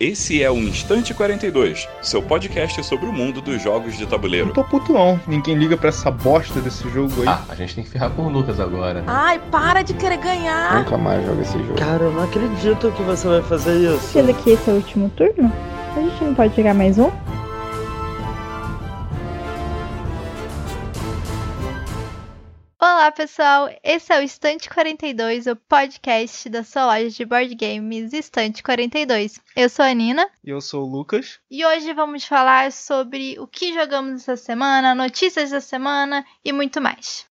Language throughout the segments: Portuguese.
Esse é o Instante 42, seu podcast sobre o mundo dos jogos de tabuleiro. Não tô puto não, ninguém liga pra essa bosta desse jogo aí. Ah, a gente tem que ferrar com o Lucas agora. Ai, para de querer ganhar! Nunca mais jogo esse jogo. Cara, eu não acredito que você vai fazer isso. Sendo que esse é o último turno, a gente não pode jogar mais um? Olá, pessoal! Esse é o Estante 42, o podcast da sua loja de board games Estante 42. Eu sou a Nina E eu sou o Lucas. e hoje vamos falar sobre o que jogamos essa semana, notícias da semana e muito mais.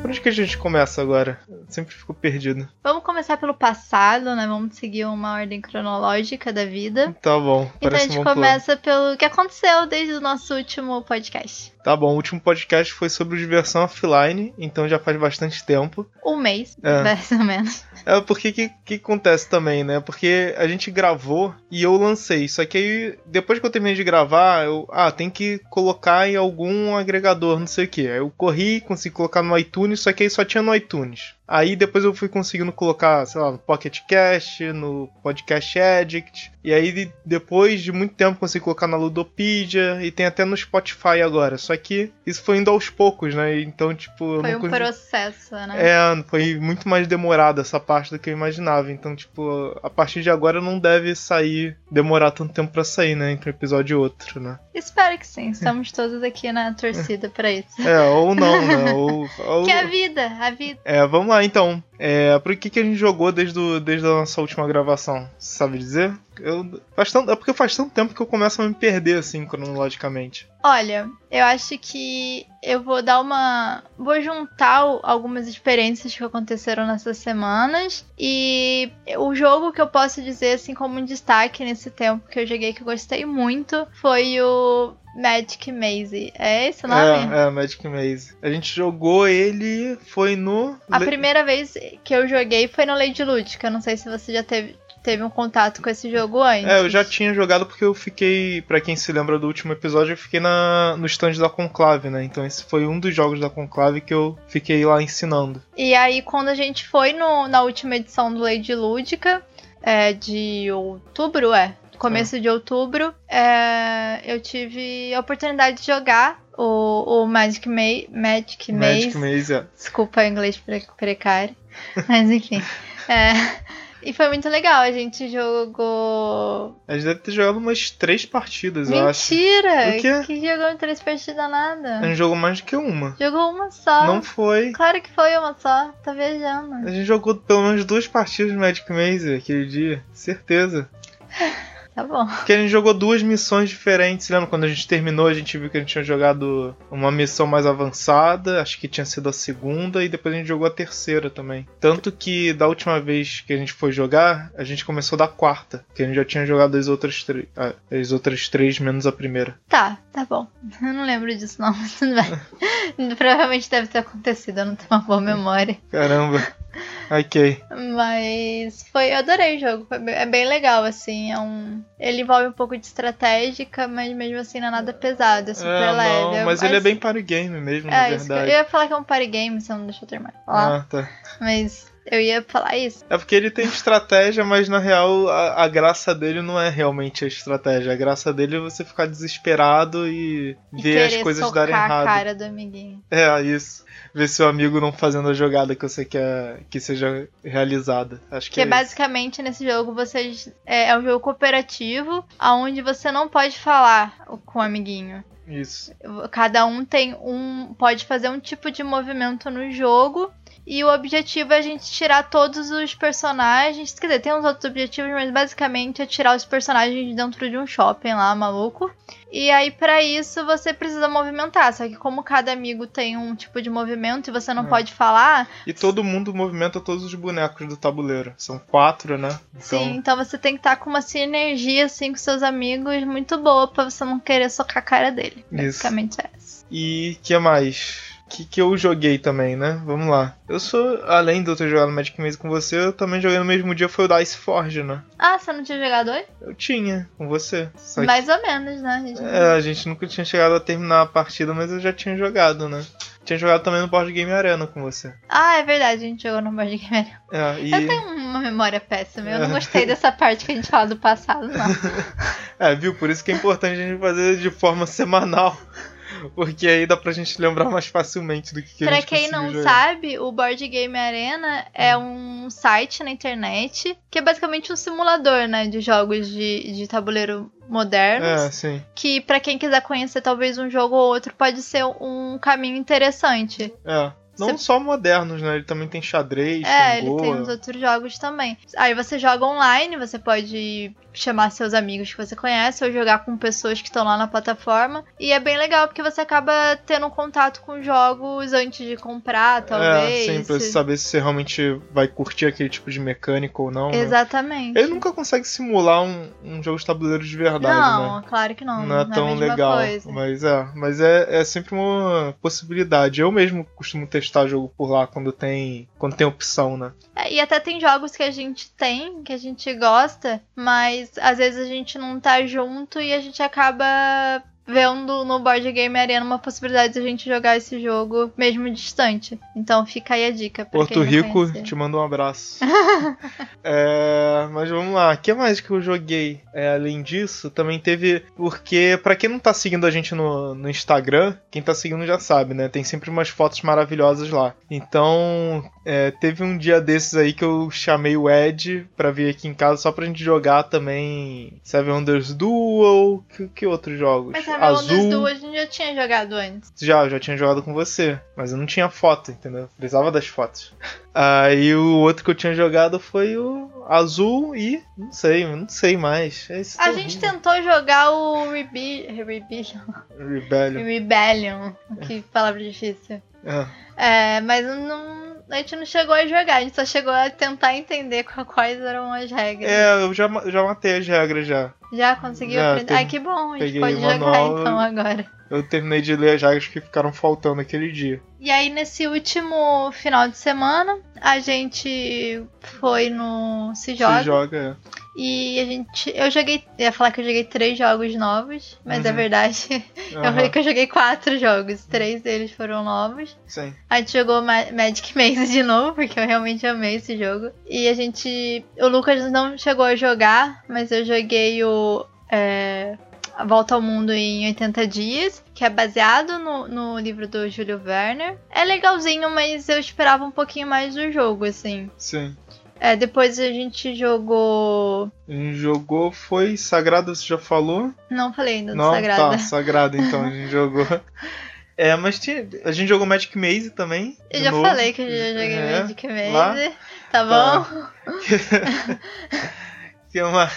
Por onde que a gente começa agora? Sempre fico perdido. Vamos começar pelo passado, né? Vamos seguir uma ordem cronológica da vida. Tá bom, Então a parece um gente bom plano. começa pelo que aconteceu desde o nosso último podcast. Tá bom, o último podcast foi sobre diversão offline, então já faz bastante tempo. Um mês, É. mais ou menos. É porque que, que acontece também, né? Porque a gente gravou e eu lancei. Só que aí, depois que eu terminei de gravar, eu. Ah, tem que colocar em algum agregador, não sei o que. Aí eu corri, consegui colocar no iTunes, só que aí só tinha no iTunes. Aí depois eu fui conseguindo colocar, sei lá, no Pocket Cast, no Podcast Addict. E aí depois de muito tempo consegui colocar na Ludopedia e tem até no Spotify agora. Só que isso foi indo aos poucos, né? Então, tipo. Foi um consegui- processo, né? é, foi muito mais demorado essa parte do que eu imaginava. Então, tipo, a partir de agora não deve sair, demorar tanto tempo pra sair, né? Entre um episódio e outro, né? Espero que sim. Estamos todos aqui na torcida pra isso. É, ou não, né? Ou, ou- Que é a vida, a vida. É, vamos lá então. É, por que, que a gente jogou desde, o- desde a nossa última gravação? Você sabe dizer? Eu, faz tanto, é porque faz tanto tempo que eu começo a me perder, assim, cronologicamente. Olha, eu acho que eu vou dar uma. Vou juntar algumas experiências que aconteceram nessas semanas. E o jogo que eu posso dizer, assim, como um destaque nesse tempo que eu joguei que eu gostei muito foi o Magic Maze. É esse o nome? É, é, Magic Maze. A gente jogou ele, foi no. A primeira vez que eu joguei foi no Lady Lúdica. Eu Não sei se você já teve, teve um contato com esse jogo antes. É, eu já tinha jogado porque eu fiquei, Pra quem se lembra do último episódio, eu fiquei na, no stand da Conclave, né? Então esse foi um dos jogos da Conclave que eu fiquei lá ensinando. E aí, quando a gente foi no- na última edição do Lady Lúdica, é, de outubro, é, começo de outubro, é, eu tive a oportunidade de jogar o, o Magic, Ma Magic Maze. Magic Maze, é. Desculpa o inglês pre- precário. Mas enfim. É, e foi muito legal. A gente jogou. A gente deve ter jogado umas três partidas, eu acho. Mentira! Que jogou em três partidas A nada. gente jogou mais do que uma. Jogou uma só. Não foi. Claro que foi uma só. Tá viajando. A gente jogou pelo menos duas partidas de Magic Maze aquele dia. Certeza. Tá bom. Porque a gente jogou duas missões diferentes. Lembra? Quando a gente terminou, a gente viu que a gente tinha jogado uma missão mais avançada. Acho que tinha sido a segunda. E depois a gente jogou a terceira também. Tanto que da última vez que a gente foi jogar, a gente começou da quarta. Que a gente já tinha jogado as outras três. ah, as outras três menos a primeira. Tá, tá bom. Eu não lembro disso não, mas tudo bem. Provavelmente deve ter acontecido, eu não tenho uma boa memória. Caramba. ok. Mas foi, eu adorei o jogo. Foi é bem legal, assim. É um. Ele envolve um pouco de estratégica, mas mesmo assim não é nada pesado, é super É, leve. não, mas ele é bem party game mesmo, na É, isso que eu, eu verdade. ia falar que é um party game, você não deixou eu terminar. Ah, tá. Mas eu ia falar isso. É porque ele tem estratégia, mas na real a, a graça dele não é realmente a estratégia. A graça dele é você ficar desesperado e, E ver as coisas darem a errado. cara do amiguinho. É, isso. Ver seu amigo não fazendo a jogada que você quer que seja realizada. Acho que Que é isso. basicamente nesse jogo você é, é um jogo cooperativo, onde você não pode falar com o amiguinho. Isso. Cada um tem um. pode fazer um tipo de movimento no jogo. E o objetivo é a gente tirar todos os personagens. Quer dizer, tem uns outros objetivos, mas basicamente é tirar os personagens de dentro de um shopping lá, maluco. E aí, pra isso, você precisa movimentar. Só que como cada amigo tem um tipo de movimento e você não É. pode falar, E todo mundo movimenta todos os bonecos do tabuleiro. São quatro, né? Então, Sim, então você tem que estar com uma sinergia assim com seus amigos muito boa pra você não querer socar a cara dele. Isso. Basicamente é essa. E que mais? Que, que eu joguei também, né? Vamos lá. Eu sou, além de eu ter jogado Magic Maze com você, eu também joguei no mesmo dia foi o Dice Forge, né? Ah, você não tinha jogado hoje? Eu tinha, com você. Só que- Mais ou menos, né? A gente... É, a gente nunca tinha chegado a terminar a partida, mas eu já tinha jogado, né? tinha jogado também no Board Game Arena com você. Ah, é verdade, a gente jogou no Board Game Arena. É, e... Eu tenho uma memória péssima, eu não gostei dessa parte que a gente fala do passado, não. é, viu? Por isso que é importante a gente fazer de forma semanal. Porque aí dá pra gente lembrar mais facilmente do que, que a Pra gente quem não jogar. sabe, o Board Game Arena é um site na internet que é basicamente um simulador, né, de jogos de, de tabuleiro modernos. É, sim. Que pra quem quiser conhecer talvez um jogo ou outro pode ser um caminho interessante. É. Não Você- só modernos, né? Ele também tem xadrez, É, tem ele tem uns outros jogos também. Aí você joga online, você pode chamar seus amigos que você conhece ou jogar com pessoas que estão lá na plataforma. E é bem legal porque você acaba tendo um contato com jogos antes de comprar, talvez. É, sim, pra saber se você realmente vai curtir aquele tipo de mecânica ou não. né? Exatamente. Ele nunca consegue simular um, um jogo de tabuleiro de verdade, não, né? claro que não. Não é a tão legal. Coisa. Mas é, mas é, é sempre uma possibilidade. Eu mesmo costumo testar jogo por lá quando tem, quando tem opção, né? É, e até tem jogos que a gente tem, que a gente gosta, mas às vezes a gente não tá junto e a gente acaba vendo no Board Game Arena uma possibilidade de a gente jogar esse jogo mesmo distante. Então fica aí a dica. Pra Porto Rico, conhecer. te mando um abraço. É, mas vamos lá, o que mais que eu joguei? É, além disso, também teve. Porque, pra quem não tá seguindo a gente no, no Instagram, quem tá seguindo já sabe, né? Tem sempre umas fotos maravilhosas lá. Então, é, teve um dia desses aí que eu chamei o Ed pra vir aqui em casa só pra gente jogar também Seven Wonders Duel. Que, que outros jogos? Mas Azul... duas a gente já tinha jogado antes. Já, eu já tinha jogado com você, mas eu não tinha foto, entendeu? Precisava das fotos. Aí o outro que eu tinha jogado foi o Azul e. Não sei, não sei mais. É esse A gente horrível. tentou jogar o Rebi... Rebellion. Rebellion. Rebellion. Que palavra difícil. É. É, mas não, a gente não chegou a jogar, a gente só chegou a tentar entender quais eram as regras. É, eu já, já matei as regras já. Já conseguiu Já, aprender? tem- Ai, que bom, a gente pode jogar então agora. Eu terminei de ler as regras que ficaram faltando aquele dia. E aí, nesse último final de semana, a gente foi no Se Joga. Se joga, é. E a gente. Eu joguei. Eu ia falar que eu joguei três jogos novos, mas é Uhum. verdade. Eu Aham, falei que eu joguei quatro jogos. Três deles foram novos. Sim. A gente jogou Ma- Magic Maze de novo, porque eu realmente amei esse jogo. E a gente. O Lucas não chegou a jogar, mas eu joguei o. É, Volta ao Mundo em 80 Dias, que é baseado no, no livro do Júlio Werner. É legalzinho, mas eu esperava um pouquinho mais do jogo, assim. Sim. É, depois a gente jogou. A gente jogou, foi Sagrado, você já falou? Não falei ainda do Não, Sagrada. tá, Sagrado então, a gente jogou. É, mas tinha, a gente jogou Magic Maze também. Eu já novo. falei que eu já joguei É, Magic Maze. lá? Tá bom? Que é uma...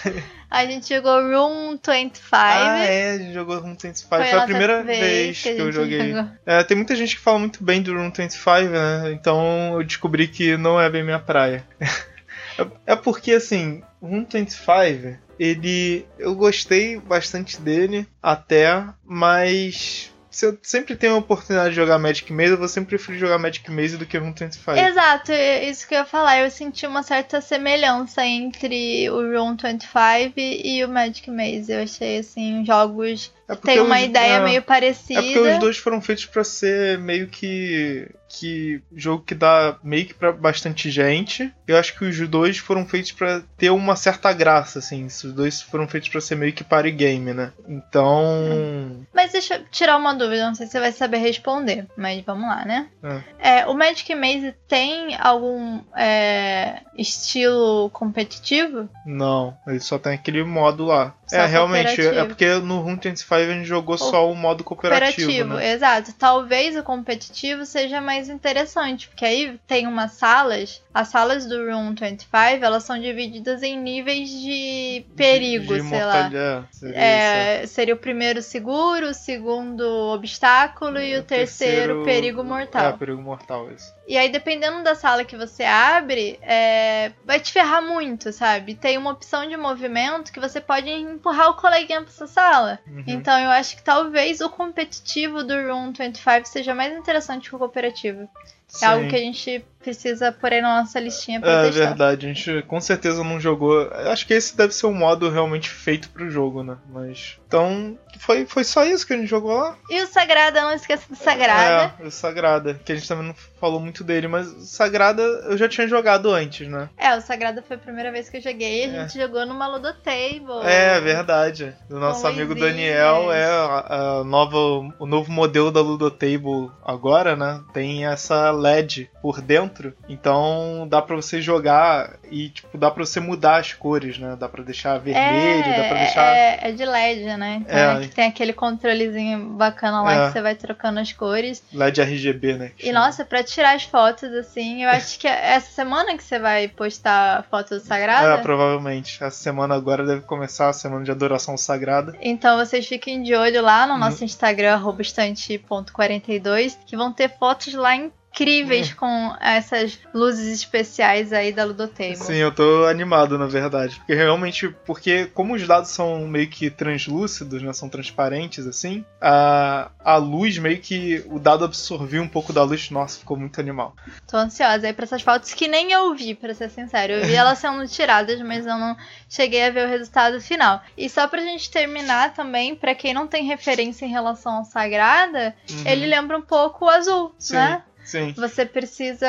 A gente jogou Room 25. Ah, é, a gente jogou Room 25. Foi, a nossa primeira vez que, a eu joguei. É, tem muita gente que fala muito bem do Room 25, né? Então eu descobri que não é bem minha praia. É- é porque, assim, o Room 25, ele. Eu gostei bastante dele até, mas. Se eu sempre tenho a oportunidade de jogar Magic Maze, eu vou sempre preferir jogar Magic Maze do que Room 25. Exato, é isso que eu ia falar. Eu senti uma certa semelhança entre o Room 25 e o Magic Maze. Eu achei, assim, jogos É tem uma os- ideia é, meio parecida. É porque os dois foram feitos pra ser meio que. que jogo que dá meio que pra bastante gente. Eu acho que os dois foram feitos pra ter uma certa graça, assim. Os dois foram feitos pra ser meio que party game, né? Então. Mas deixa eu tirar uma dúvida, não sei se você vai saber responder, mas vamos lá, né? É, o Magic Maze tem algum é, estilo competitivo? Não, ele só tem aquele modo lá. É, realmente, cooperativo. é porque no Room 25 a gente jogou só o modo cooperativo, né? exato. Talvez o competitivo seja mais interessante, porque aí tem umas salas, as salas do Room 25, elas são divididas em níveis de perigo, De sei lá. seria isso, É, seria o primeiro seguro, o segundo obstáculo e o, terceiro, perigo É, mortal. perigo mortal, isso. E aí, dependendo da sala que você abre, é, vai te ferrar muito, sabe? Tem uma opção de movimento que você pode empurrar o coleguinha pra essa sala. Uhum. Então eu acho que talvez o competitivo do Room 25 seja mais interessante que o cooperativo. É algo Sim. que a gente precisa pôr aí na nossa listinha pra É testar. verdade, a gente com certeza não jogou. Acho que esse deve ser o modo realmente feito pro jogo, né? Mas. Então, foi, foi só isso que a gente jogou lá? E o Sagrada, não esqueça do Sagrada. É, o Sagrada, que a gente também não falou muito dele, mas o Sagrada eu já tinha jogado antes, né? É, o Sagrada foi a primeira vez que eu joguei. A É. gente jogou numa Ludotable. É, verdade. O nosso amigo. Daniel é a, a nova, o novo modelo da Ludotable agora, né? Tem essa LED por dentro, então dá pra você jogar e tipo dá pra você mudar as cores, né? Dá pra deixar vermelho, é, dá pra deixar é, é de LED, né? Então É. é que tem aquele controlezinho bacana lá É. que você vai trocando as cores. LED RGB, né? E nossa, pra tirar as fotos, assim, eu acho que é essa semana que você vai postar a foto do Sagrada. É, provavelmente. Essa semana agora deve começar a semana de adoração sagrada. Então vocês fiquem de olho lá no Uhum. nosso Instagram, arroba estante.42, que vão ter fotos lá incríveis Uhum. com essas luzes especiais aí da Ludotable. Sim, eu tô animado, na verdade. Porque realmente, porque como os dados são meio que translúcidos, né? São transparentes, assim, a, a luz meio que. O dado absorveu um pouco da luz. Nossa, ficou muito animal. Tô ansiosa aí pra essas fotos que nem eu vi, pra ser sincero. Eu vi elas sendo tiradas, mas eu não cheguei a ver o resultado final. E só pra gente terminar também, pra quem não tem referência em relação ao Sagrada, Uhum. ele lembra um pouco o azul, Sim. né? Sim. Você precisa.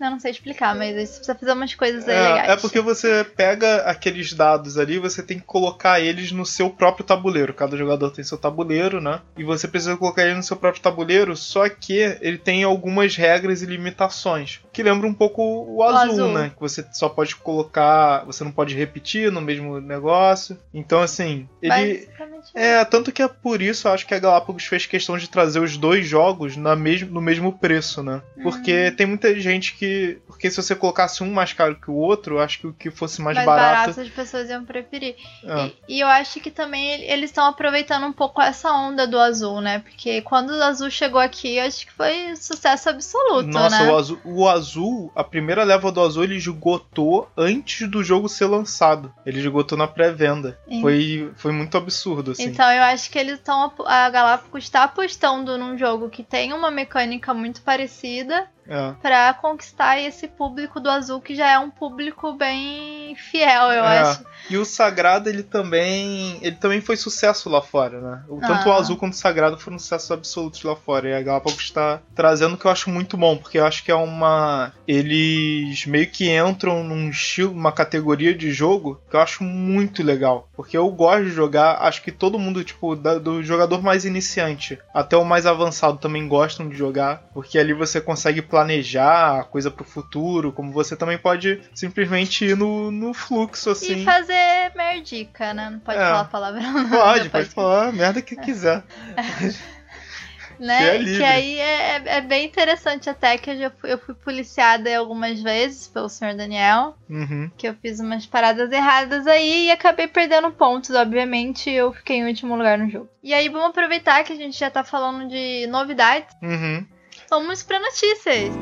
Eu não sei explicar, mas você precisa fazer umas coisas aí legais. É, é porque você pega aqueles dados ali, você tem que colocar eles no seu próprio tabuleiro. Cada jogador tem seu tabuleiro, né? E você precisa colocar ele no seu próprio tabuleiro, só que ele tem algumas regras e limitações. Que lembra um pouco o azul, azul. né? Que você só pode colocar. Você não pode repetir no mesmo negócio. Então, assim, ele. É, tanto que é por isso eu acho que a Galápagos fez questão de trazer os dois jogos na mes no mesmo preço, né? Porque Uhum. tem muita gente que. Porque se você colocasse um mais caro que o outro, eu acho que o que fosse mais, mais barato. barato as pessoas iam preferir. É. E, e eu acho que também ele- eles estão aproveitando um pouco essa onda do azul, né? Porque quando o azul chegou aqui, eu acho que foi sucesso absoluto, Nossa, né? o, azul, o azul, a primeira leva do azul ele esgotou antes do jogo ser lançado. Ele esgotou na pré-venda. Foi, foi muito absurdo, assim. Então eu acho que eles estão. A Galápagos está apostando num jogo que tem uma mecânica muito parecida É. pra conquistar esse público do azul, que já é um público bem fiel, eu É. acho. E o Sagrado, ele também. Ele também foi sucesso lá fora, né? O- Tanto o Ah. Azul quanto o Sagrado foram sucessos absolutos lá fora. E a Galápagos está trazendo o que eu acho muito bom, porque eu acho que é uma. Eles meio que entram num estilo, uma categoria de jogo que eu acho muito legal. Porque eu gosto de jogar, acho que todo mundo, tipo, da- do jogador mais iniciante até o mais avançado também gostam de jogar. Porque ali você consegue planejar a coisa pro futuro, como você também pode simplesmente ir no, no fluxo, assim. E fazer merdica, né? Não pode É. falar palavrão. Pode, pode falar a merda que quiser. né? Que é Que, aí é, é bem interessante até que eu já fui, eu fui policiada algumas vezes pelo senhor Daniel, Uhum. que eu fiz umas paradas erradas aí e acabei perdendo pontos, obviamente, eu fiquei em último lugar no jogo. E aí vamos aproveitar que a gente já tá falando de novidades, Uhum. Vamos pra notícias.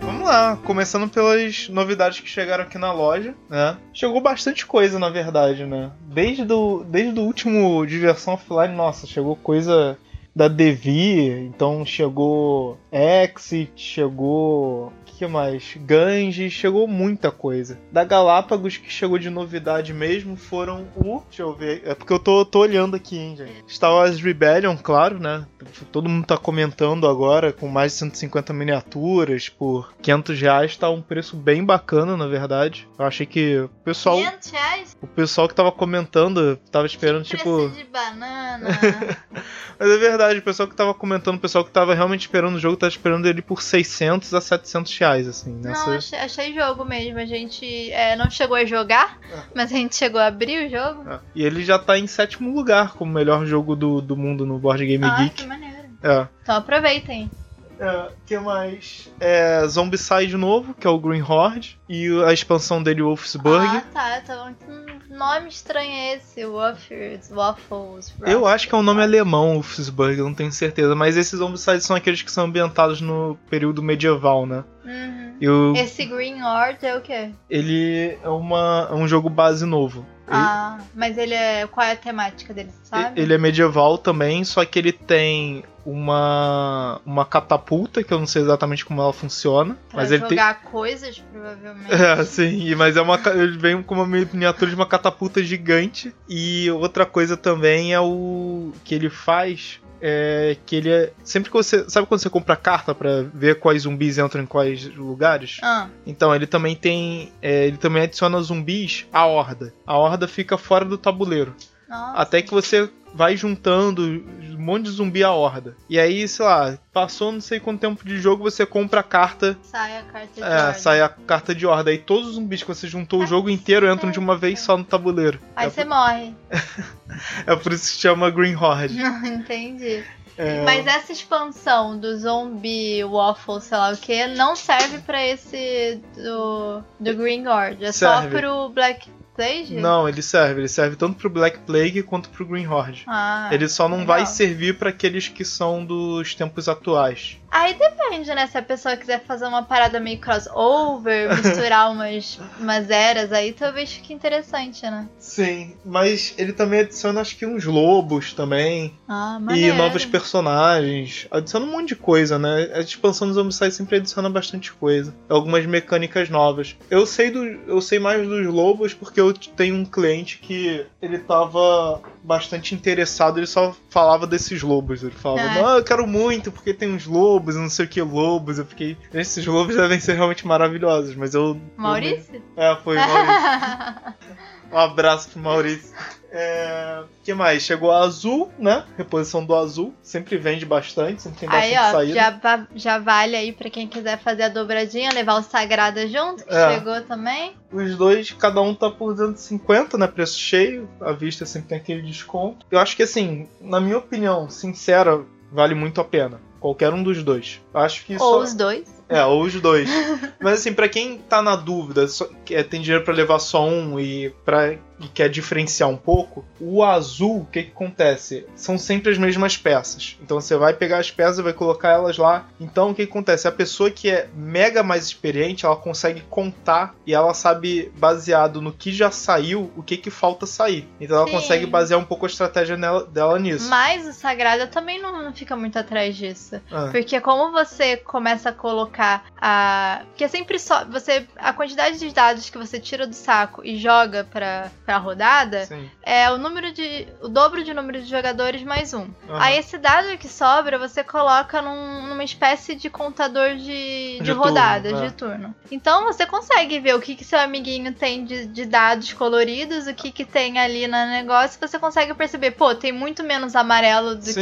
Vamos lá, começando pelas novidades que chegaram aqui na loja, né? Chegou bastante coisa, na verdade, né? Desde do, desde o último Diversão Offline, nossa, chegou coisa da Devi, então chegou Exit, chegou. O que mais? Ganji, chegou muita coisa. Da Galápagos, que chegou de novidade mesmo, foram o. Deixa eu ver. É porque eu tô, tô olhando aqui, hein, gente. Star Wars Rebellion, claro, né? Todo mundo tá comentando agora, com mais de 150 miniaturas por 500 reais, tá um preço bem bacana, na verdade. Eu achei que o pessoal, 500 reais? o pessoal que tava comentando tava esperando, Preço tipo. de banana. Mas é verdade, o pessoal que tava comentando, o pessoal que tava realmente esperando o jogo, tava esperando ele por 600 a 700 reais, assim, nessa. Não, achei, achei jogo mesmo. A gente é, não chegou a jogar, mas a gente chegou a abrir o jogo. É. E ele já tá em sétimo lugar como melhor jogo do, do mundo no Board Game Ah, Geek. que maneiro. É. Então aproveitem. É, que mais? É Zombicide novo, que é o Green Horde, e a expansão dele, Wolfsburg. Ah, tá. Então, que nome estranho é esse? Waffles, Waffles. Eu acho que é um nome alemão, Wolfsburg, eu não tenho certeza, mas esses Zombicides são aqueles que são ambientados no período medieval, né? Uhum. Eu, Esse Green Horde é o quê? ele é, uma, é um jogo base novo. Ah, mas ele é. Qual é a temática dele, sabe? Ele é medieval também, só que ele tem uma uma catapulta, que eu não sei exatamente como ela funciona. Pra mas ele tem. jogar coisas, provavelmente. É, sim, mas é uma. Ele vem com uma miniatura de uma catapulta gigante. E outra coisa também é o que ele faz. É que ele é. Sempre que você. Sabe quando você compra carta pra ver quais zumbis entram em quais lugares? Ah, Então, ele também tem. é, ele também adiciona zumbis à horda. A horda fica fora do tabuleiro. nossa. Até que você vai juntando um monte de zumbi à horda. E aí, sei lá, passou não sei quanto tempo de jogo, você compra a carta. Sai a carta de É, ordem. sai a carta de horda. Aí todos os zumbis que você juntou o jogo inteiro entram de uma vez só no tabuleiro. Aí É, você morre. é por isso que chama Green Horde. Entendi. É, Mas essa expansão do zombie waffle, sei lá o que, não serve pra esse do, do Green Horde. É Serve. só pro Black Plague? Não, ele serve. Ele serve tanto pro Black Plague quanto pro Green Horde. Ah, ele só não legal. vai servir pra aqueles que são dos tempos atuais. Aí depende, né? Se a pessoa quiser fazer uma parada meio crossover, misturar umas, umas eras aí, talvez fique interessante, né? Sim, mas ele também adiciona acho que uns lobos também. Ah, E novos personagens. Adiciona um monte de coisa, né? A expansão do Zombicide sempre adiciona bastante coisa. Algumas mecânicas novas. Eu sei do, eu sei mais dos lobos porque eu tenho um cliente que ele tava bastante interessado, ele só falava desses lobos. Ele falava, Ah. não, eu quero muito porque tem uns lobos, não sei o que lobos. Eu fiquei, esses lobos devem ser realmente maravilhosos, mas eu Maurício? É, foi Maurício. Um abraço pro Maurício. É... que mais? Chegou a azul, né? Reposição do azul. Sempre vende bastante, sempre tem bastante Aí, ó, saída. já, já vale aí pra quem quiser fazer a dobradinha, levar o Sagrada junto, que É. chegou também. Os dois, cada um tá por 250, né? Preço cheio. À vista sempre tem aquele desconto. Eu acho que, assim, na minha opinião, sincera, vale muito a pena. Qualquer um dos dois. Acho que Ou só... os dois. É, ou os dois. Mas assim, pra quem tá na dúvida, só- que é, tem dinheiro pra levar só um e, pra, e quer diferenciar um pouco, o azul, o que, que acontece? São sempre as mesmas peças. Então você vai pegar as peças e vai colocar elas lá. Então o que, que acontece? A pessoa que é mega mais experiente, ela consegue contar e ela sabe, baseado no que já saiu, o que, que falta sair. Então ela Sim. consegue basear um pouco a estratégia nela- dela nisso. Mas o Sagrada também não, não fica muito atrás disso. Ah, Porque como você começa a colocar a. Porque é sempre só. Você. A quantidade de dados que você tira do saco e joga pra, pra rodada sim. é o número de. o dobro de número de jogadores mais um. Aham. Aí esse dado que sobra, você coloca num- numa espécie de contador de, de, De rodadas, turno, é. de turno. Então você consegue ver o que, que seu amiguinho tem de, de dados coloridos, o que, que tem ali no negócio, você consegue perceber, pô, tem muito menos amarelo do Sim.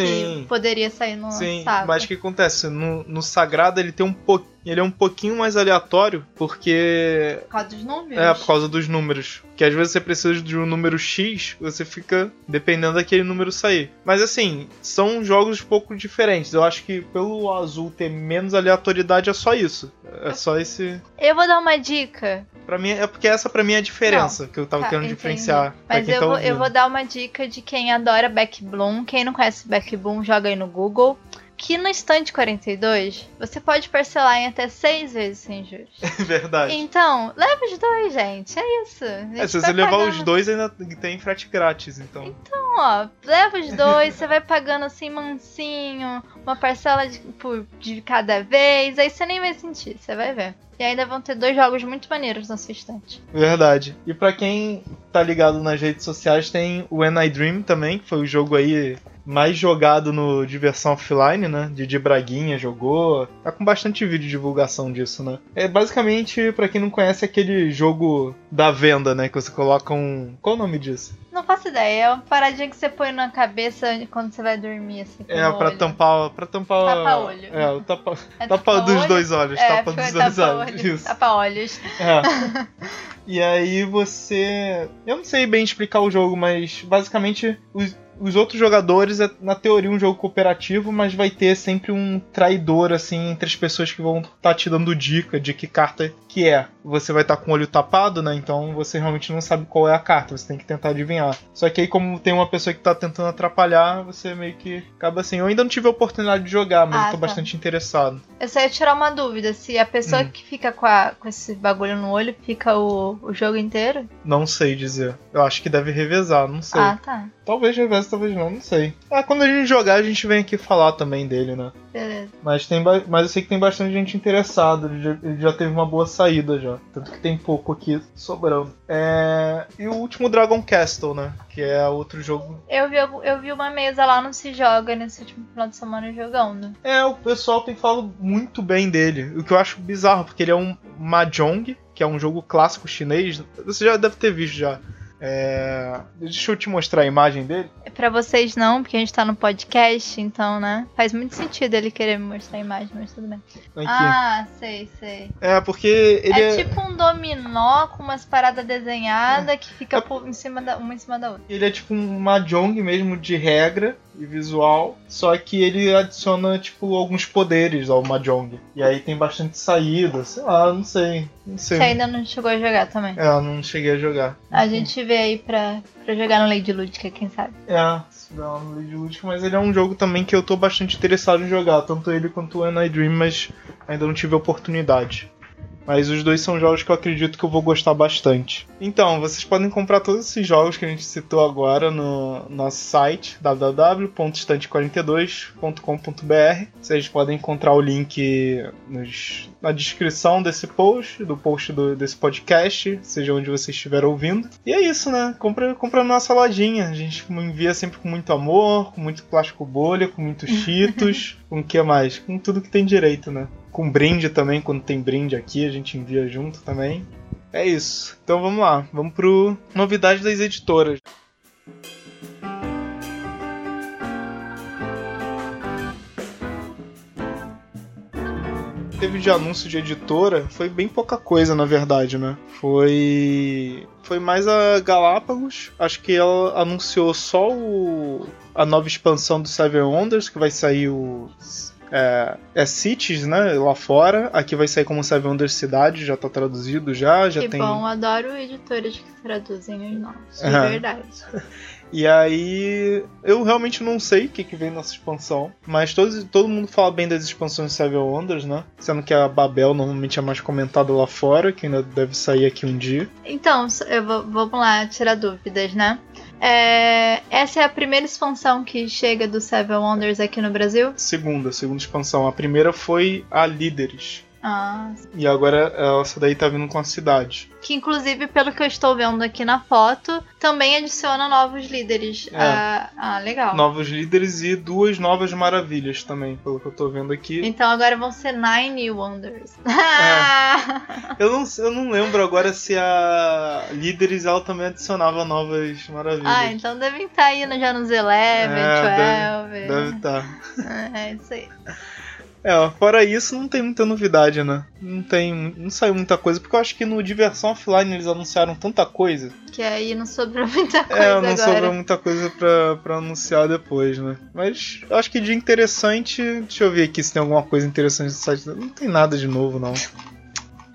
que poderia sair no Sim, saco. mas o que acontece? No, no Sagrado ele tem um pouquinho. Ele é um pouquinho mais aleatório, porque. Por causa dos números. É, por causa dos números. Que às vezes você precisa de um número X, você fica dependendo daquele número sair. Mas assim, são jogos um pouco diferentes. Eu acho que pelo azul ter menos aleatoriedade é só isso. É só esse. Eu vou dar uma dica. Pra mim, é porque essa pra mim é a diferença que eu tava Tá, querendo entendi. diferenciar. Mas eu, tá vou, eu vou dar uma dica de quem adora Backbloom. Quem não conhece Backbloom, joga aí no Google. Que no Stand 42, você pode parcelar em até seis vezes sem juros. Verdade. Então, leva os dois, gente. É isso. A É, gente se você levar pagando- os dois, ainda tem frete grátis, então. Então, ó, leva os dois, você vai pagando assim mansinho, uma parcela de, por, de cada vez, aí você nem vai sentir, você vai ver. E ainda vão ter dois jogos muito maneiros na sua estante. Verdade. E pra quem tá ligado nas redes sociais, tem o When I Dream também, que foi o jogo aí mais jogado no Diversão Offline, né? Didi Braguinha jogou. Tá com bastante vídeo de divulgação disso, né? É basicamente, pra quem não conhece, aquele jogo da venda, né? Que você coloca um. Qual o nome disso? Não faço ideia, é uma paradinha que você põe na cabeça quando você vai dormir, assim. É, pra olho. tampar. Pra tampar. Tapa-olho. É, o tapa, É tapa dos tapa-olho. dois olhos. É, tapa dos dois olhos. tapa-olho, Isso. Tapa-olhos. É. E aí você. Eu não sei bem explicar o jogo, mas basicamente os- os outros jogadores é, na teoria, um jogo cooperativo, mas vai ter sempre um traidor, assim, entre as pessoas que vão estar tá te dando dica de que carta que é. Você vai estar tá com o olho tapado, né? Então você realmente não sabe qual é a carta, você tem que tentar adivinhar. Só que aí, como tem uma pessoa que tá tentando atrapalhar, você meio que acaba assim. Eu ainda não tive a oportunidade de jogar, mas Ah, eu tô tá. bastante interessado. Eu só ia tirar uma dúvida: se a pessoa Hum. que fica com, a- com esse bagulho no olho fica o, o jogo inteiro? Não sei dizer. Eu acho que deve revezar, não sei. Ah, tá. Talvez reveze, talvez não, não sei. Ah, quando a gente jogar, a gente vem aqui falar também dele, né? Beleza. Mas, tem ba- mas eu sei que tem bastante gente interessada. Ele já, ele já teve uma boa saída já. Tanto que tem pouco aqui sobrando. É... E o último Dragon Castle, né? Que é outro jogo. Eu vi, eu vi uma mesa lá no Se Joga nesse último final de semana jogando. É, o pessoal tem falado muito bem dele. O que eu acho bizarro, porque ele é um Mahjong, que é um jogo clássico chinês. Você já deve ter visto já. É... Deixa eu te mostrar a imagem dele. Pra vocês não, porque a gente tá no podcast, então, né? Faz muito sentido ele querer me mostrar a imagem, mas tudo bem. Aqui. Ah, sei, sei. É, porque ele é, é... tipo um dominó com umas paradas desenhadas que fica por- em cima da, uma em cima da outra. Ele é tipo um Mahjong mesmo de regra e visual, só que ele adiciona tipo alguns poderes ao Mahjong. E aí tem bastante saída, sei lá, não sei, não sei. Você ainda não chegou a jogar também. É, eu não cheguei a jogar. A gente vê aí pra, pra jogar no Lady Ludica, quem sabe. É, se uma no League Lúdico, mas ele é um jogo também que eu tô bastante interessado em jogar, tanto ele quanto o I Dream, mas ainda não tive a oportunidade. Mas os dois são jogos que eu acredito que eu vou gostar bastante. Então, vocês podem comprar todos esses jogos que a gente citou agora no nosso site www.estante42.com.br. Vocês podem encontrar o link nos- na descrição desse post, do post do- desse podcast, seja onde você estiver ouvindo. E é isso, né? Compra, compra na nossa lojinha. A gente envia sempre com muito amor, com muito plástico bolha, com muitos cheetos, com o que mais? Com tudo que tem direito, né? Com brinde também, quando tem brinde aqui, a gente envia junto também. É isso. Então vamos lá, vamos pro novidade das editoras. Teve de anúncio de editora, foi bem pouca coisa, na verdade, né? Foi. Foi mais a Galápagos. Acho que ela anunciou só o. a nova expansão do Seven Wonders, que vai sair o. É, é Cities, né? Lá fora. Aqui vai sair como Seven Wonders Cidade, já tá traduzido já. já que tem... bom, adoro editoras que traduzem os nomes. De Aham. verdade. E aí, eu realmente não sei o que, que vem nessa expansão, mas todos, todo mundo fala bem das expansões de Seven Wonders, né? Sendo que a Babel normalmente é mais comentada lá fora, que ainda deve sair aqui um dia. Então, eu vou, vamos lá tirar dúvidas, né? É, essa é a primeira expansão que chega do Seven Wonders aqui no Brasil? Segunda, segunda expansão. A primeira foi a Líderes. Ah, E agora essa daí tá vindo com a cidade. que inclusive, pelo que eu estou vendo aqui na foto, também adiciona novos líderes. É. Ah, ah, legal. Novos líderes e duas novas maravilhas também, pelo que eu tô vendo aqui. Então agora vão ser Nine Wonders. Eu não, eu não lembro agora se a Líderes ela também adicionava novas maravilhas. ah, então devem estar indo já nos Eleven, É, 12. Deve estar. É isso aí. É, fora isso, não tem muita novidade, né? Não tem. Não saiu muita coisa, porque eu acho que no Diversão Offline eles anunciaram tanta coisa. Que aí não sobrou muita coisa É, não agora. sobrou muita coisa pra, pra anunciar depois, né? Mas eu acho que de interessante. Deixa eu ver aqui se tem alguma coisa interessante no site. Não tem nada de novo, não.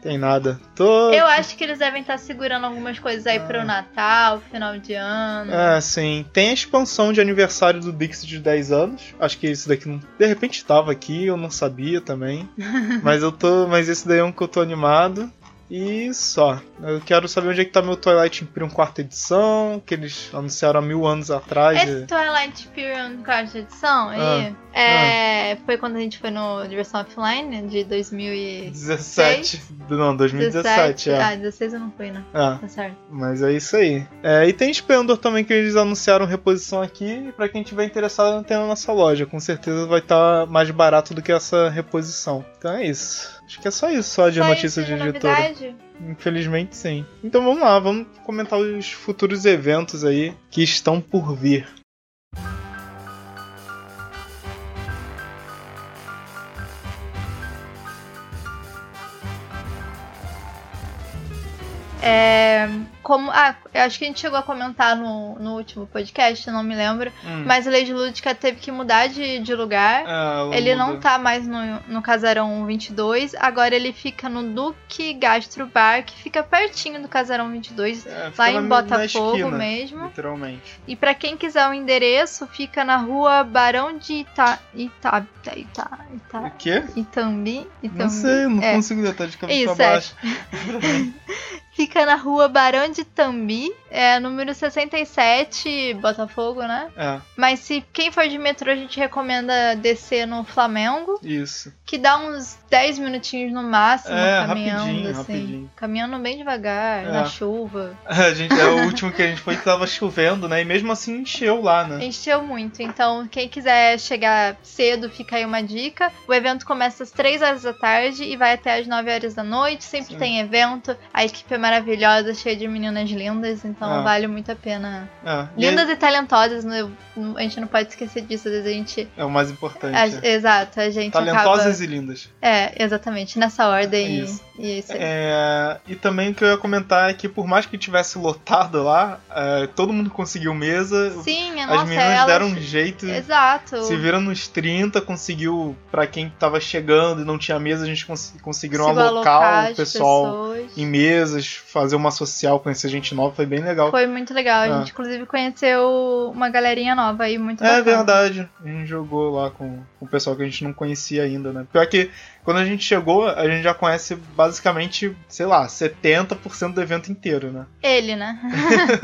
Tem nada. Tô. Eu acho que eles devem estar segurando algumas coisas aí pro Natal, final de ano. É, sim. Tem a expansão de aniversário do Dixie de 10 anos. Acho que esse daqui não. De repente tava aqui, eu não sabia também. mas eu tô. Mas esse daí é um que eu tô animado. E só. Eu quero saber onde é que tá meu Twilight Imperium quarta edição, que eles anunciaram há mil anos atrás. Esse Twilight Imperium quarta edição aí, é, foi quando a gente foi no Diversão Offline de 2017. 17. Não, 2017, é. Ah, 16 eu não fui, não. É, Tá certo. mas é isso aí. É, e tem Splendor também que eles anunciaram reposição aqui. E pra quem tiver interessado, tem na nossa loja. Com certeza vai estar mais barato do que essa reposição. Então é isso. Acho que é só isso, só de Só notícias isso de de editora. novidade? Infelizmente, sim. Então vamos lá, vamos comentar os futuros eventos aí que estão por vir. É, como. Ah, eu acho que a gente chegou a comentar no, no último podcast, não me lembro. Hum. Mas o Lady Lúdica teve que mudar de, de lugar. Ela Ele não muda. tá mais no, no Casarão 22, agora ele fica no Duque Gastro Bar, que fica pertinho do Casarão 22, É, lá em Botafogo esquina, mesmo. Literalmente. E pra quem quiser o endereço, fica na rua Barão de Ita... Ita... Ita... Ita... O quê? Itambi? Itambi. Não sei, não É. consigo tá de cabeça Isso, pra é. baixo. Fica na rua Barão de Tambi, é número 67, Botafogo, né? É, Mas se quem for de metrô, a gente recomenda descer no Flamengo, isso. que dá uns 10 minutinhos no máximo É, caminhando, rapidinho, assim. rapidinho. Caminhando bem devagar, É. na chuva. A gente, é o último que a gente foi que tava chovendo, né? E mesmo assim encheu lá, né? Encheu muito, então quem quiser chegar cedo, fica aí uma dica. O evento começa às 3 horas da tarde e vai até às 9 horas da noite. Sempre Sim. tem evento. A equipe é maravilhosa, cheia de meninas lindas, então Ah. vale muito a pena. É, e Lindas e talentosas, a gente não pode esquecer disso. Às vezes a gente. É o mais importante. a- é. exato, a gente Talentosas acaba. e lindas. É, exatamente, nessa ordem. Isso. E, isso aí. É, e também o que eu ia comentar é que por mais que tivesse lotado lá, é, todo mundo conseguiu mesa. Sim, As nossa, meninas elas. deram um jeito. Exato. Se viram nos 30, conseguiu, pra quem tava chegando e não tinha mesa, a gente cons conseguiram Se alocar o pessoal pessoas. em mesas, fazer uma social, conhecer gente nova, foi bem legal. Foi muito legal. A Ah. gente, inclusive, conheceu uma galerinha nova aí, muito É bacana. verdade, a gente jogou lá com, com o pessoal que a gente não conhecia ainda, né? Pior que quando a gente chegou, a gente já conhece basicamente, sei lá, 70% do evento inteiro, né? Ele, né?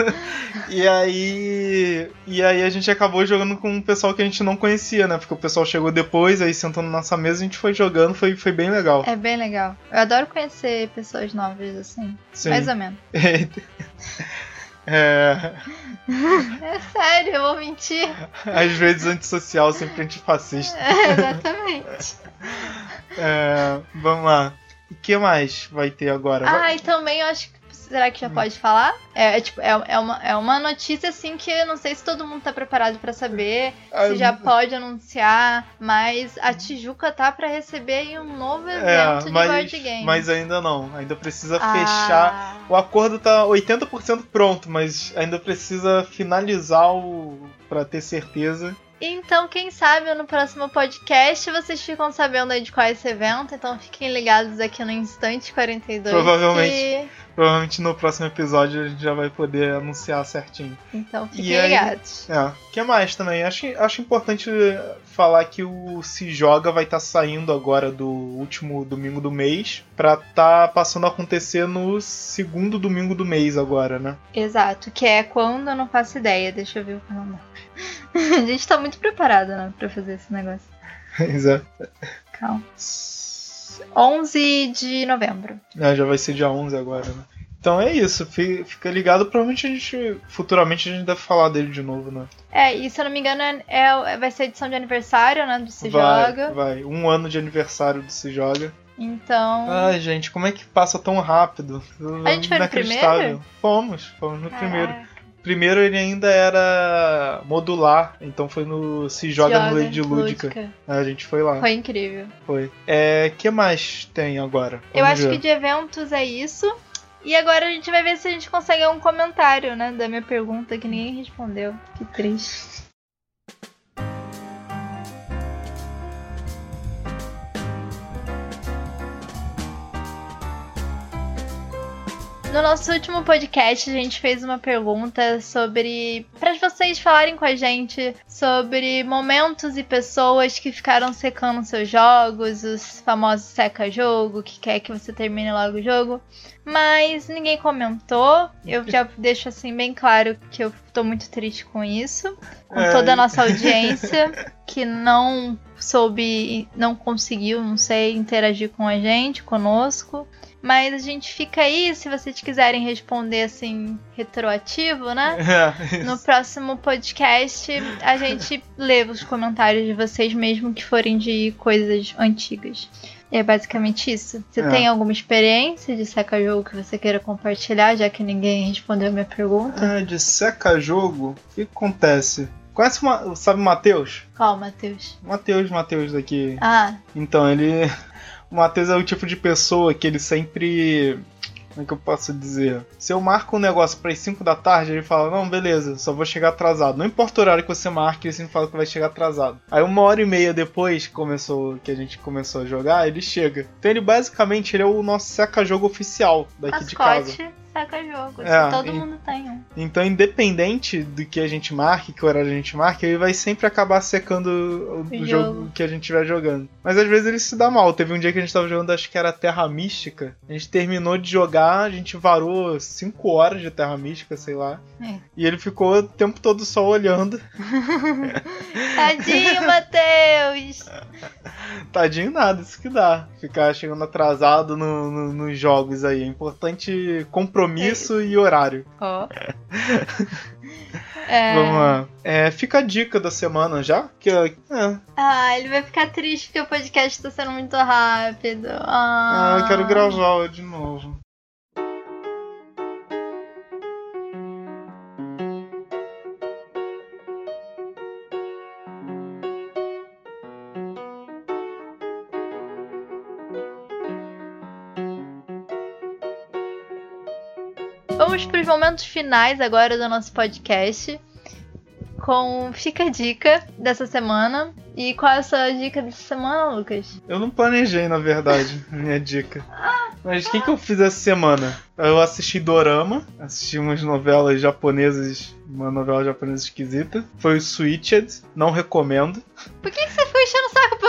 E aí. E aí a gente acabou jogando com um pessoal que a gente não conhecia, né? Porque o pessoal chegou depois, aí sentou na nossa mesa, a gente foi jogando, foi, foi bem legal. É bem legal. Eu adoro conhecer pessoas novas, assim. Sim. Mais ou menos. É, É sério, eu vou mentir. às vezes antissocial, sempre antifascista. É, exatamente. É, vamos lá. O que mais vai ter agora? Vai- Ah, e também eu acho que. Será que já pode falar? É, é, tipo, é, é, uma, é uma notícia assim que eu não sei se todo mundo tá preparado pra saber, Ah, se já pode anunciar, mas a Tijuca tá pra receber aí um novo evento É, de mas, board game. mas ainda não. Ainda precisa Ah, fechar. O acordo tá 80% pronto, mas ainda precisa finalizar o. pra ter certeza. Então, quem sabe no próximo podcast vocês ficam sabendo aí de qual é esse evento. Então, fiquem ligados aqui no Instante 42. Provavelmente. que- Provavelmente no próximo episódio a gente já vai poder anunciar certinho. Então, fiquem ligados. É. O que mais também? Acho, acho importante falar que o Se Joga vai estar saindo agora do último domingo do mês pra tá passando a acontecer no segundo domingo do mês agora, né? Exato, que é quando eu não faço ideia. Deixa eu ver o calendário. A gente tá muito preparado, né, pra fazer esse negócio. Exato. Calma. 11 de novembro. É, já vai ser dia 11 agora, né? Então é isso, fi- fica ligado. Provavelmente a gente, futuramente a gente deve falar dele de novo, né? É, e se eu não me engano, é, é- vai ser a edição de aniversário, né, do Se vai, Joga. vai. Um ano de aniversário do Se Joga. Então... Ai, gente, como é que passa tão rápido? A gente foi no primeiro? Fomos, fomos no caraca, Primeiro ele ainda era modular, então foi no Se Joga, no Joga, Lady Lúdica. A gente foi lá, Foi incrível. foi. É, que mais tem agora? Eu Vamos acho ver. que de eventos é isso. E agora a gente vai ver se a gente consegue um comentário, né, da minha pergunta que ninguém respondeu. Que triste. No nosso último podcast, a gente fez uma pergunta sobre. para vocês falarem com a gente sobre momentos e pessoas que ficaram secando seus jogos, os famosos seca-jogo, que quer que você termine logo o jogo. Mas ninguém comentou. Eu já deixo assim bem claro que eu tô muito triste com isso. Com toda a nossa audiência que não soube, não conseguiu, não sei, interagir com a gente, conosco. Mas a gente fica aí, se vocês quiserem responder assim, retroativo, né? É, No próximo podcast a gente lê os comentários de vocês mesmo que forem de coisas antigas. É basicamente isso. Você É. tem alguma experiência de seca-jogo que você queira compartilhar, já que ninguém respondeu a minha pergunta? Ah, de seca-jogo, o que acontece? Conhece, o Ma- sabe o Matheus? Qual, Matheus? Matheus, Matheus daqui. Ah, Então, ele. O Matheus é o tipo de pessoa que ele sempre Como é que eu posso dizer? Se eu marco um negócio para as 5 da tarde, ele fala: Não, beleza, só vou chegar atrasado. Não importa o horário que você marque, ele sempre fala que vai chegar atrasado. Aí uma hora e meia depois que, começou, que a gente começou a jogar, ele chega. Então ele basicamente ele é o nosso seca-jogo oficial daqui de casa. Saca jogo. É, todo e- mundo tem um. Então, independente do que a gente marque, que horário a gente marque, ele vai sempre acabar secando o, o jogo jogo. que a gente estiver jogando. Mas às vezes ele se dá mal. Teve um dia que a gente tava jogando, acho que era Terra Mística. A gente terminou de jogar, a gente varou 5 horas de Terra Mística, sei lá. É. E ele ficou o tempo todo só olhando. Tadinho, Matheus! Tadinho nada, isso que dá. Ficar chegando atrasado no- no- nos jogos aí. É importante compromisso e horário. Ó. É... Vamos lá. É, fica a dica da semana já. Que, é, Ah, ele vai ficar triste porque o podcast tá sendo muito rápido. Ah, Ah, eu quero gravar de novo. Vamos pros momentos finais agora do nosso podcast. Com Fica a Dica dessa semana. E qual é a sua dica dessa semana, Lucas? Eu não planejei, na verdade, a minha dica. Mas o que, que eu fiz essa semana? Eu assisti Dorama, assisti umas novelas japonesas, uma novela japonesa esquisita. Foi o Switched, não recomendo. Por que, que você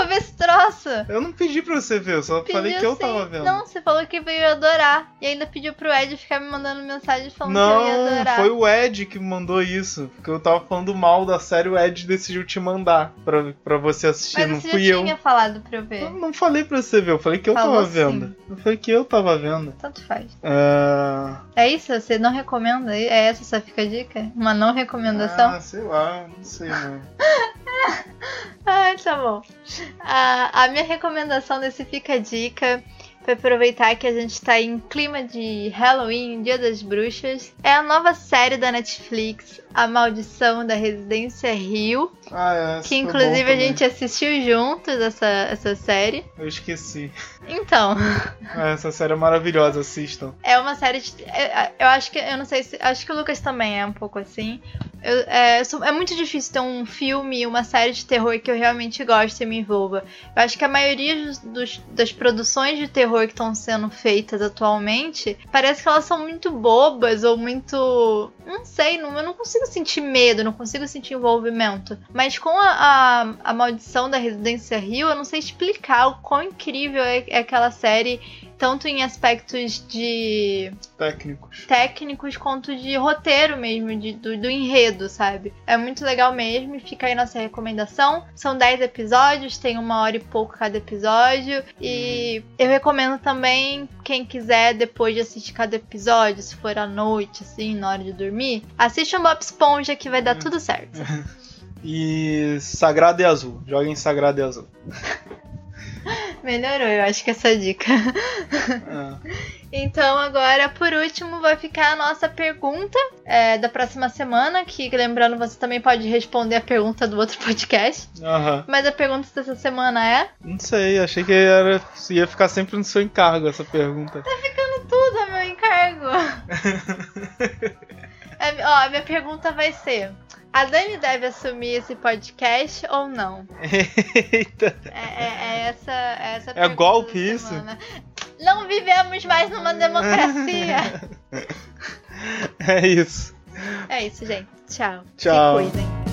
ver esse troço? Eu não pedi pra você ver, eu só falei Pediu que eu sim. tava vendo. Não, você falou que veio adorar. E ainda pediu pro Ed ficar me mandando mensagem falando que eu ia Não, adorar. foi o Ed que me mandou isso. Porque eu tava falando mal da série, o Ed decidiu te mandar pra, pra você assistir, Mas não você fui já eu. tinha falado pra eu ver. Eu não falei pra você ver, eu falei que eu Falou tava sim. vendo. Eu falei que eu tava vendo. Tanto faz. É... É isso? Você não recomenda? É essa sua fica a dica? Uma não recomendação? Ah, sei lá, não sei não. Ah, tá bom. A, a minha recomendação desse Fica a Dica, pra aproveitar que a gente tá em clima de Halloween, Dia das Bruxas, é a nova série da Netflix, A Maldição da Residência Rio, Ah, é, que inclusive a gente assistiu juntos essa, essa série. Eu esqueci. Então, Ah, essa série é maravilhosa, assistam. é uma série de. é- Eu acho que. Eu não sei se. Acho que o Lucas também é um pouco assim. Eu- é, sou- é muito difícil ter um filme, uma série de terror que eu realmente goste e me envolva. Eu acho que a maioria dos- das produções de terror que estão sendo feitas atualmente parece que elas são muito bobas ou muito. Não sei, não, eu não consigo sentir medo, não consigo sentir envolvimento. Mas com a, a, a maldição da Residência Rio, eu não sei explicar o quão incrível é, é aquela série, tanto em aspectos de Técnicos. técnicos quanto de roteiro mesmo, de, do, do enredo, sabe? É muito legal mesmo e fica aí nossa recomendação. São 10 episódios, tem uma hora e pouco cada episódio. E eu recomendo também, quem quiser, depois de assistir cada episódio, se for à noite, assim, na hora de dormir, assiste um Bob Esponja que vai dar tudo certo. E Sagrado e Azul. Joguem Sagrado e Azul. Melhorou, eu acho que essa é a dica. É. Então, agora, por último, vai ficar a nossa pergunta é, da próxima semana. Que, lembrando, você também pode responder a pergunta do outro podcast. Aham. Mas a pergunta dessa semana é: Não sei, achei que era, ia ficar sempre no seu encargo essa pergunta. Tudo é meu encargo. É, ó, a minha pergunta vai ser: a Dani deve assumir esse podcast ou não? Eita. É, é- é essa, é essa a É golpe isso? Não vivemos mais numa democracia. É isso. é isso, gente. Tchau. Tchau. Se cuidem.